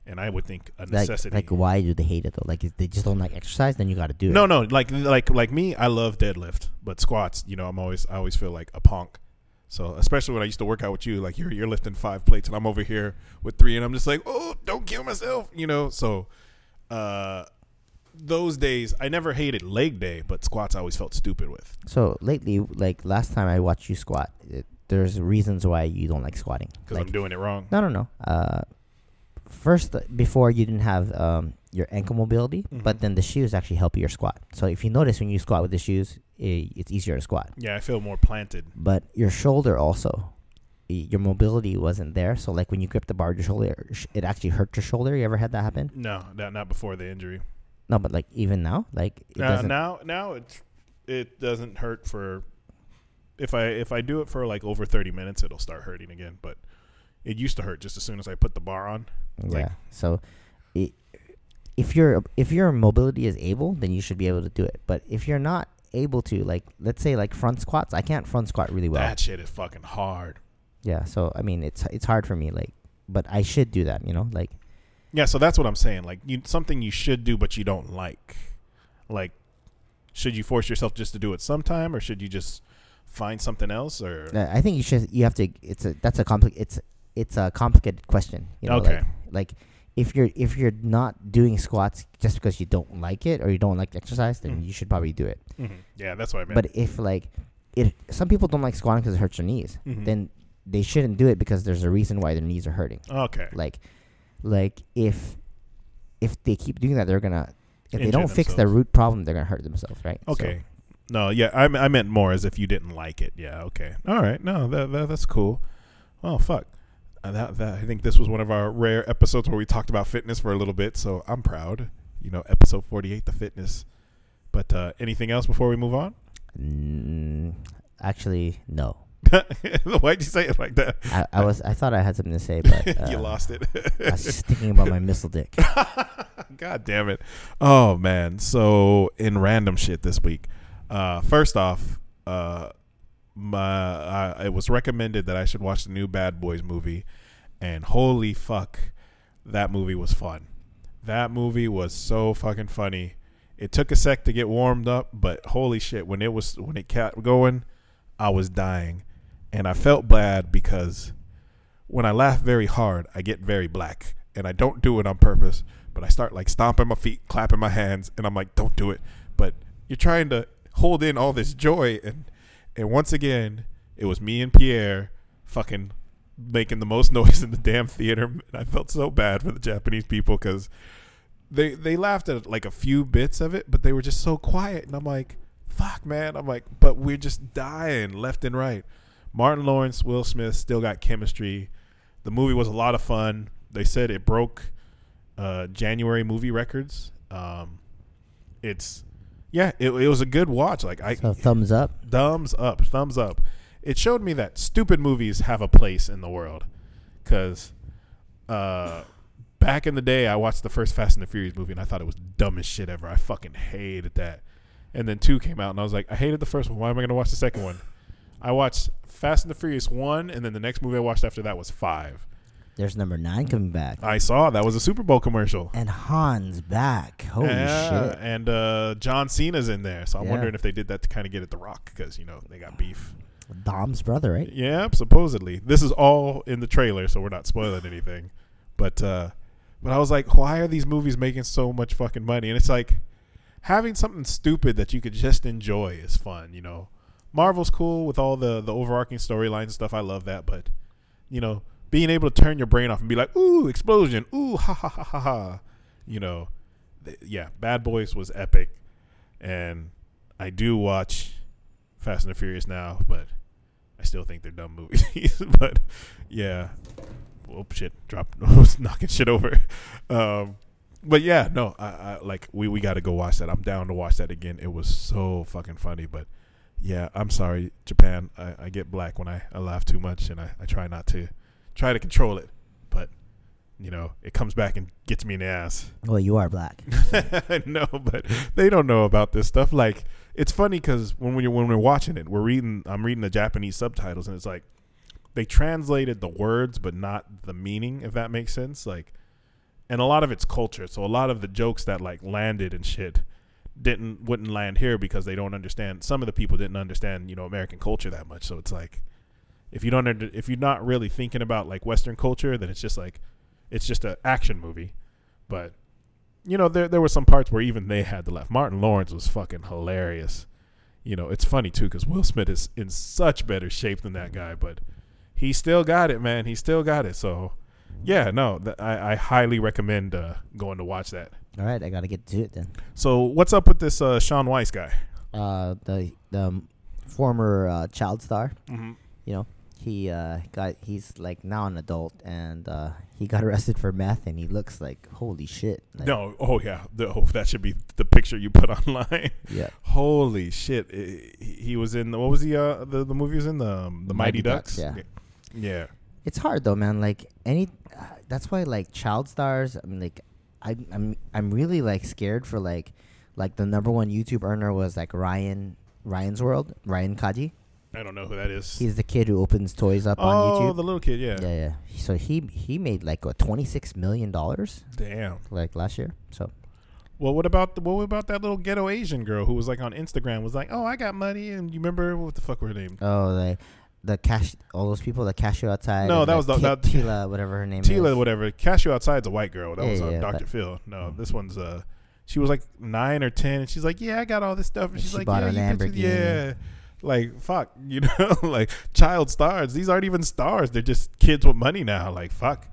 and i would think a necessity. like why do they hate it though? Like if they just don't like exercise, then you got to do it. no no like like like me i love deadlift but squats you know i'm always i always feel like a punk. So especially when i used to work out with you like you're you're lifting five plates and i'm over here with three and i'm just like oh don't kill myself you know? So uh those days i never hated leg day but squats i always felt stupid with So lately, like last time I watched you squat, it, there's reasons why you don't like squatting. because Like, i'm doing it wrong no, no, no. Uh, first, uh, before you didn't have um your ankle mobility, Mhm. but then the shoes actually help your squat. So if you notice when you squat with the shoes, i it's easier to squat. yeah i feel more planted but your shoulder also your mobility wasn't there. So like when you grip the bar, your shoulder it actually hurt your shoulder. You ever had that happen? No, not not before the injury. No, but like even now, like it Uh, now now it's it doesn't hurt for if I if I do it for like over thirty minutes, it'll start hurting again. But it used to hurt just as soon as I put the bar on. yeah. like- so, i if your if your mobility is able, then you should be able to do it. But if you're not able to, like let's say like front squats, I can't front squat really well. That shit is fucking hard. Yeah. So I mean, it's it's hard for me. Like, but I should do that. You know, like Yeah, so that's what I'm saying. Like you something you should do but you don't like. Like should you force yourself just to do it sometime or should you just find something else or Uh, I think you should. You have to. It's a. That's a compli- It's it's a complicated question. You know, Okay. Like, like if you're if you're not doing squats just because you don't like it or you don't like the exercise, then Mm. you should probably do it. Mhm. Yeah, that's what I meant. But if like it, some people don't like squatting because it hurts their knees. Mhm. Then they shouldn't do it because there's a reason why their knees are hurting. okay. Like, like if if they keep doing that, they're gonna. If they don't fix their themselves. root problem, they're gonna hurt themselves, right? So- Okay. No, yeah, I, I meant more as if you didn't like it. Yeah, okay. All right. No, that, that that's cool. Oh, fuck. Uh, that, that I think this was one of our rare episodes where we talked about fitness for a little bit, so I'm proud. You know, episode 48 the fitness. But uh anything else before we move on? Mm, actually, no. <laughs> Why'd you say it like that? I, I was I thought I had something to say, <laughs> but uh, you lost it. I was just thinking about my missile dick. <laughs> God damn it. Oh man. So in random shit this week. Uh first off, uh my I, it was recommended that I should watch the new Bad Boys movie and holy fuck that movie was fun. That movie was so fucking funny. It took a sec to get warmed up, but holy shit when it was when it kept going, I was dying. And I felt bad because when I laugh very hard, I get very black. And I don't do it on purpose, but I start like stomping my feet, clapping my hands, and I'm like, don't do it. But you're trying to hold in all this joy and and once again, it was me and Pierre fucking making the most <laughs> noise in the damn theater. And I felt so bad for the Japanese people because they they laughed at like a few bits of it, but they were just so quiet. And I'm like, fuck, man. I'm like, but we're just dying left and right. Martin Lawrence, Will Smith still got chemistry. The movie was a lot of fun. They said it broke uh, January movie records. Um, it's yeah, it, it was a good watch. Like I So thumbs up. thumbs up, thumbs up. It showed me that stupid movies have a place in the world. Cause uh, back in the day, I watched the first Fast and the Furious movie and I thought it was dumbest shit ever. I fucking hated that. And then two came out and I was like, I hated the first one. Why am I gonna watch the second one? I watched Fast and the Furious one, and then the next movie I watched after that was five. There's number nine coming back, I saw that was a Super Bowl commercial. and Han's back. Holy Yeah, shit! And uh, John Cena's in there, so I'm Yeah. wondering if they did that to kind of get at The Rock because you know they got beef. Dom's brother, right? Yeah, supposedly. This is all in the trailer, so we're not spoiling anything. But uh but I was like, why are these movies making so much fucking money? And it's like having something stupid that you could just enjoy is fun, you know. Marvel's cool with all the the overarching storylines and stuff. I love that, but you know, being able to turn your brain off and be like, "Ooh, explosion. Ooh, ha ha ha ha ha." You know, th- yeah, Bad Boys was epic. And I do watch Fast and the Furious now, but I still think they're dumb movies. <laughs> but yeah, oh shit, drop, <laughs> was knocking shit over. Um, but yeah, no, I, I like we we got to go watch that. I'm down to watch that again. It was so fucking funny. But yeah, I'm sorry, Japan. I, I get black when I, I laugh too much, and I, I try not to try to control it. But you know, it comes back and gets me in the ass. Well, you are black. <laughs> I know, but they don't know about this stuff. Like, it's funny because when we when we're watching it, we're reading. I'm reading the Japanese subtitles, and it's like they translated the words, but not the meaning. If that makes sense, like, and a lot of it's culture. So a lot of the jokes that like landed and shit didn't wouldn't land here because they don't understand. Some of the people didn't understand, you know, American culture that much. So it's like, if you don't, under, if you're not really thinking about like Western culture, then it's just like, it's just an action movie. But you know, there there were some parts where even they had to laugh. Martin Lawrence was fucking hilarious. You know, it's funny too because Will Smith is in such better shape than that guy, but he still got it, man. He still got it. So, yeah, no, th- I, I highly recommend uh, going to watch that. All right, I gotta get to it then. So, what's up with this uh, Shaun Weiss guy? Uh, the the um, former uh, child star, Mm-hmm. you know, he uh, got he's like now an adult and uh, he got <laughs> arrested for meth and he looks like holy shit. Like, no, oh yeah, the, oh, that should be the picture you put <laughs> online. Yeah. Holy shit! I- he was in what was he? uh the, the movie was in the um, the Mighty, Mighty Ducks. Ducks, yeah. yeah. It's hard though, man. Like any, uh, that's why like child stars. I'm like, I, I'm I'm really like scared for like, like the number one YouTube earner was like Ryan Ryan's World Ryan Kaji. I don't know who that is. He's the kid who opens toys up oh, on YouTube. Oh, the little kid. Yeah. yeah, yeah. So he he made like what twenty six million dollars Damn. like last year. So Well, what about the, what about that little ghetto Asian girl who was like on Instagram was like, oh, I got money, and you remember what the fuck were her name? oh the the cash all those people the cash you outside. No, that was the- Ti- that- Tila whatever her name Tila, is. whatever. Cash you outside's a white girl. That Yeah, was uh, yeah, Dr. Phil. No, this one's uh, she was like nine or ten, and she's like, yeah, I got all this stuff, and she's she like, bought yeah, a you Lamborghini. yeah. Like fuck, <laughs> you know, like child stars. These aren't even stars. They're just kids with money now. Like fuck,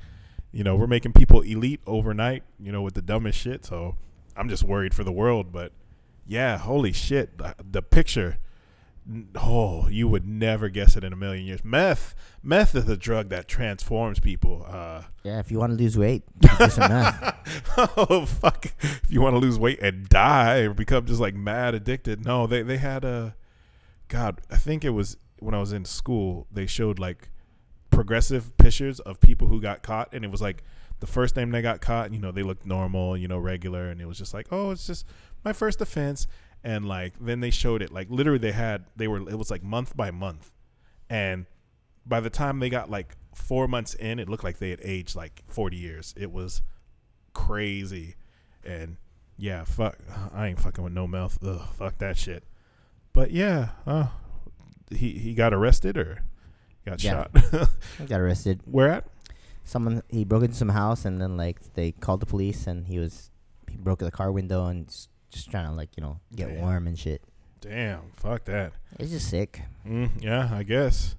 you know, we're making people elite overnight. You know, with the dumbest shit. So I'm just worried for the world. But yeah, holy shit, the, the picture. Oh, you would never guess it in a million years. Meth, meth is a drug that transforms people. Uh, Yeah, if you want to lose weight, <laughs> do some meth. oh fuck! If you want to lose weight and die or become just like mad addicted, no, they they had a, God, I think it was when I was in school. They showed like progressive pictures of people who got caught, and it was like the first time they got caught, you know, they looked normal, you know, regular, and it was just like, oh, it's just my first offense, and like then they showed it like literally they had they were it was like month by month, and by the time they got like four months in, it looked like they had aged like forty years. It was crazy, and yeah, fuck, I ain't fucking with no meth. Ugh, fuck that shit. But yeah, uh, he he got arrested or got Yeah. shot. He got arrested. <laughs> Where at? Someone he broke into some house and then like they called the police and he was he broke the car window and just, trying to like you know get Damn. warm and shit. Damn, fuck that. It's just sick. Mm, yeah, I guess.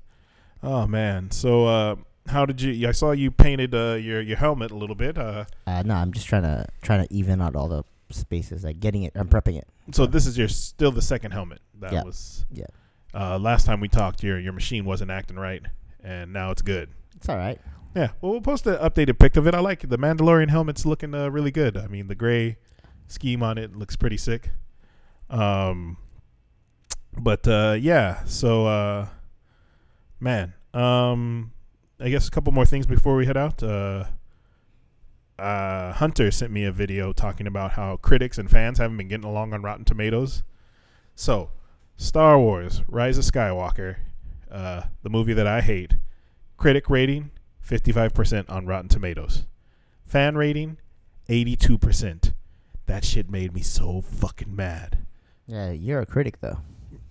Oh man, so uh, how did you? I saw you painted uh, your your helmet a little bit. Uh, Uh, no, I'm just trying to trying to even out all the spaces, like getting it. I'm prepping it. so this is your still the second helmet. That Yeah. was Yeah. Uh, last time we talked, your your machine wasn't acting right, and now it's good. It's all right. Yeah, well, we'll post an updated pic of it. I like it. the Mandalorian helmet's looking uh, really good. I mean, the gray scheme on it looks pretty sick. Um, but uh, yeah, so uh, man, um, I guess a couple more things before we head out. Uh, uh, Hunter sent me a video talking about how critics and fans haven't been getting along on Rotten Tomatoes. So, Star Wars: Rise of Skywalker, uh, the movie that I hate, critic rating 55% on Rotten Tomatoes. Fan rating 82%. That shit made me so fucking mad. Yeah, you're a critic though.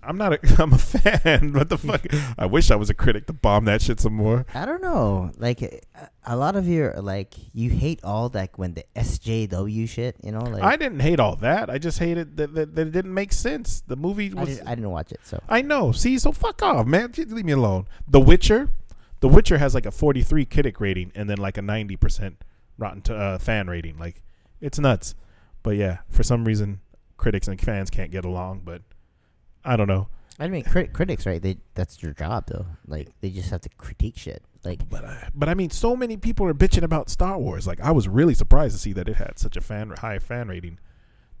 I'm not a <laughs> I'm a fan. What the fuck? I wish I was a critic to bomb that shit some more. I don't know. Like a lot of your like you hate all like when the SJW shit. You know, like I didn't hate all that. I just hated that, that, that it didn't make sense. The movie I, was did, I didn't watch it. So I know. See, so fuck off, man. Just leave me alone. The Witcher, The Witcher has like a 43 critic rating and then like a 90% rotten to, uh, fan rating. Like, it's nuts. But yeah, for some reason, critics and fans can't get along. But I don't know. I mean, crit- critics, right? They that's their job though. Like they just have to critique shit. Like But I, but I mean, so many people are bitching about Star Wars. Like, I was really surprised to see that it had such a fan high fan rating.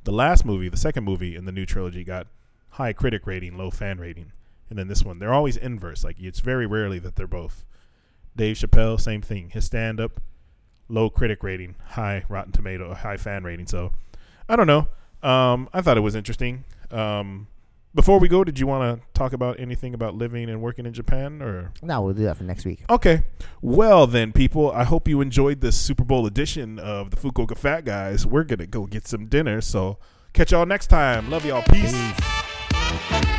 The last movie, the second movie in the new trilogy, got high critic rating, low fan rating, and then this one, they're always inverse. Like, it's very rarely that they're both. Dave Chappelle, same thing. His stand up, low critic rating, high Rotten Tomato, high fan rating. So, I don't know. Um, I thought it was interesting. Um, before we go, did you want to talk about anything about living and working in Japan, or? no, we'll do that for next week. Okay. Well, then, people, I hope you enjoyed this Super Bowl edition of the Fukuoka Fat Guys. We're going to go get some dinner. So, catch y'all next time. Love y'all. Peace. Peace.